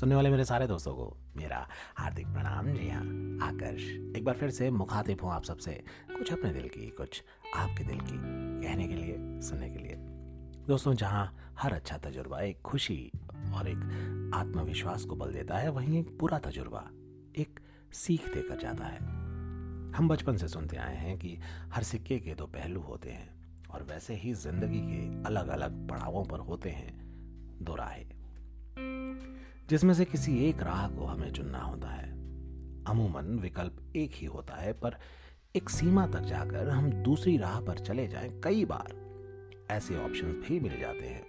सुनने वाले मेरे सारे दोस्तों को मेरा हार्दिक प्रणाम, जी हाँ आकर्ष। एक बार फिर से मुखातिब हूँ आप सबसे, कुछ अपने दिल की, कुछ आपके दिल की, कहने के लिए, सुनने के लिए। दोस्तों, जहाँ हर अच्छा तजुर्बा, एक खुशी और एक आत्मविश्वास को बल देता है, वहीं एक बुरा तजुर्बा, एक सीख देकर जाता है। हम बचपन से सुनते आए हैं कि हर सिक्के के दो पहलू होते हैं और वैसे ही ज़िंदगी के अलग अलग पड़ावों पर होते हैं दो राहें। जिसमें से किसी एक राह को हमें चुनना होता है। अमूमन विकल्प एक ही होता है, पर एक सीमा तक जाकर हम दूसरी राह पर चले जाएँ कई बार। ऐसे ऑप्शंस भी मिल जाते हैं।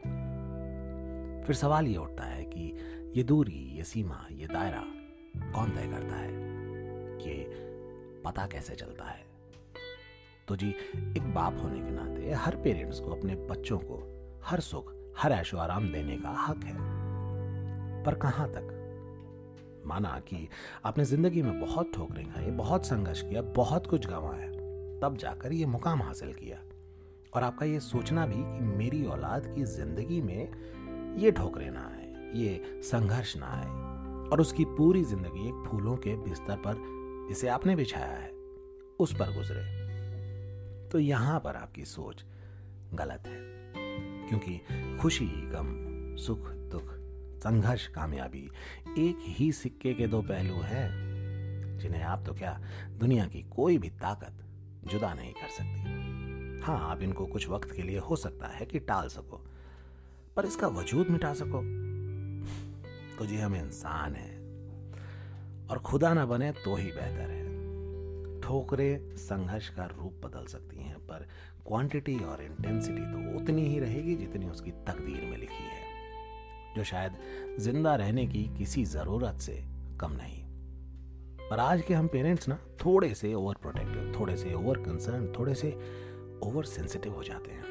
फिर सवाल ये उठता है कि ये दूरी, ये सीमा, ये दायरा कौन तय करता है? ये पता कैसे चलता है? तो जी, एक बाप होने के नाते हर पेरेंट्स को, अपने बच्चों को हर सुख, हर ऐशो आराम देने का हक है। पर कहाँ तक? माना कि आपने ज़िंदगी में बहुत ठोकरें खाई, बहुत संघर्ष किया, बहुत कुछ गंवाया, तब जाकर ये मुकाम हासिल किया। और आपका ये सोचना भी कि मेरी औलाद की ज़िंदगी में ये ठोकरें ना आए, ये संघर्ष ना आए, और उसकी पूरी ज़िंदगी एक फूलों के बिस्तर पर जिसे आपने बिछाया है, उस पर गुजरे। तो यहाँ पर आपकी सोच गलत है, क्योंकि खुशी, गम, सुख संघर्ष कामयाबी, एक ही सिक्के के दो पहलू हैं, जिन्हें आप तो क्या दुनिया की कोई भी ताकत जुदा नहीं कर सकती। हाँ आप इनको कुछ वक्त के लिए हो सकता है कि टाल सको, पर इसका वजूद मिटा सको। तो जी हम इंसान हैं, और खुदा ना बने तो ही बेहतर है। ठोकरे संघर्ष का रूप बदल सकती हैं, पर क्वांटिटी और इंटेंसिटी तो उतनी ही रहेगी जितनी उसकी तकदीर में लिखी है। जो शायद ज़िंदा रहने की किसी ज़रूरत से कम नहीं। पर आज के हम पेरेंट्स ना, थोड़े से ओवर प्रोटेक्टिव थोड़े से ओवर कंसर्न थोड़े से ओवर सेंसिटिव हो जाते हैं।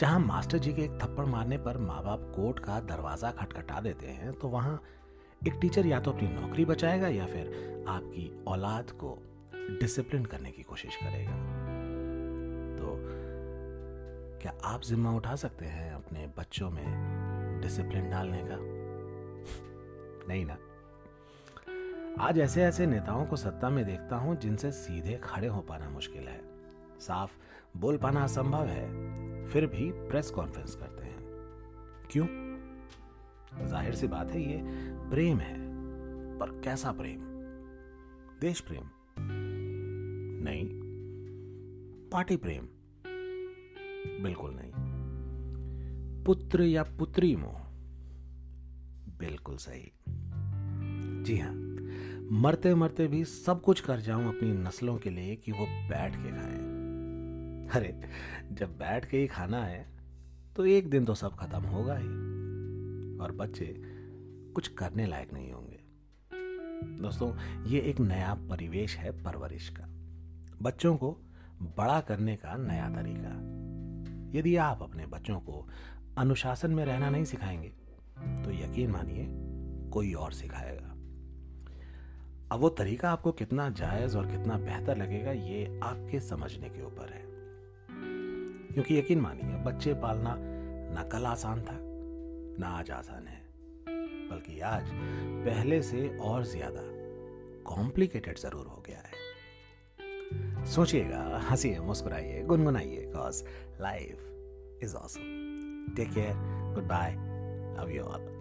जहाँ मास्टर जी के एक थप्पड़ मारने पर माँ बाप कोर्ट का दरवाज़ा खटखटा देते हैं तो वहाँ एक टीचर या तो अपनी नौकरी बचाएगा या फिर आपकी औलाद को डिसिप्लिन करने की कोशिश करेगा। तो क्या आप जिम्मा उठा सकते हैं अपने बच्चों में डिसिप्लिन डालने का। नहीं ना। आज ऐसे ऐसे नेताओं को सत्ता में देखता हूँ जिनसे सीधे खड़े हो पाना मुश्किल है। साफ़ बोल पाना असंभव है, फिर भी प्रेस कॉन्फ्रेंस करते हैं। क्यों? ज़ाहिर सी बात है, ये प्रेम है, पर कैसा प्रेम? देश प्रेम। नहीं, पार्टी प्रेम। बिल्कुल नहीं। पुत्र या पुत्री मोह? बिल्कुल सही। जी हाँ मरते मरते भी सब कुछ कर जाऊँ अपनी नस्लों के लिए कि वो बैठ के खाएँ। अरे, जब बैठ के ही खाना है तो एक दिन तो सब खत्म होगा ही। और बच्चे कुछ करने लायक नहीं होंगे। दोस्तों, ये एक नया परिवेश है परवरिश का। बच्चों को बड़ा करने का नया तरीका। यदि आप अपने बच्चों को अनुशासन में रहना नहीं सिखाएँगे। तो यकीन मानिए, कोई और सिखाएगा। अब वो तरीका आपको कितना जायज़ और कितना बेहतर लगेगा, ये आपके समझने के ऊपर है। क्योंकि यकीन मानिए, बच्चे पालना न कल आसान था, ना आज आसान है। बल्कि आज पहले से और ज़्यादा कॉम्प्लिकेटेड ज़रूर हो गया है। सोचिएगा, हंसिए, मुस्कुराइए, गुनगुनाइए life is awesome Take care. Goodbye. Love you all.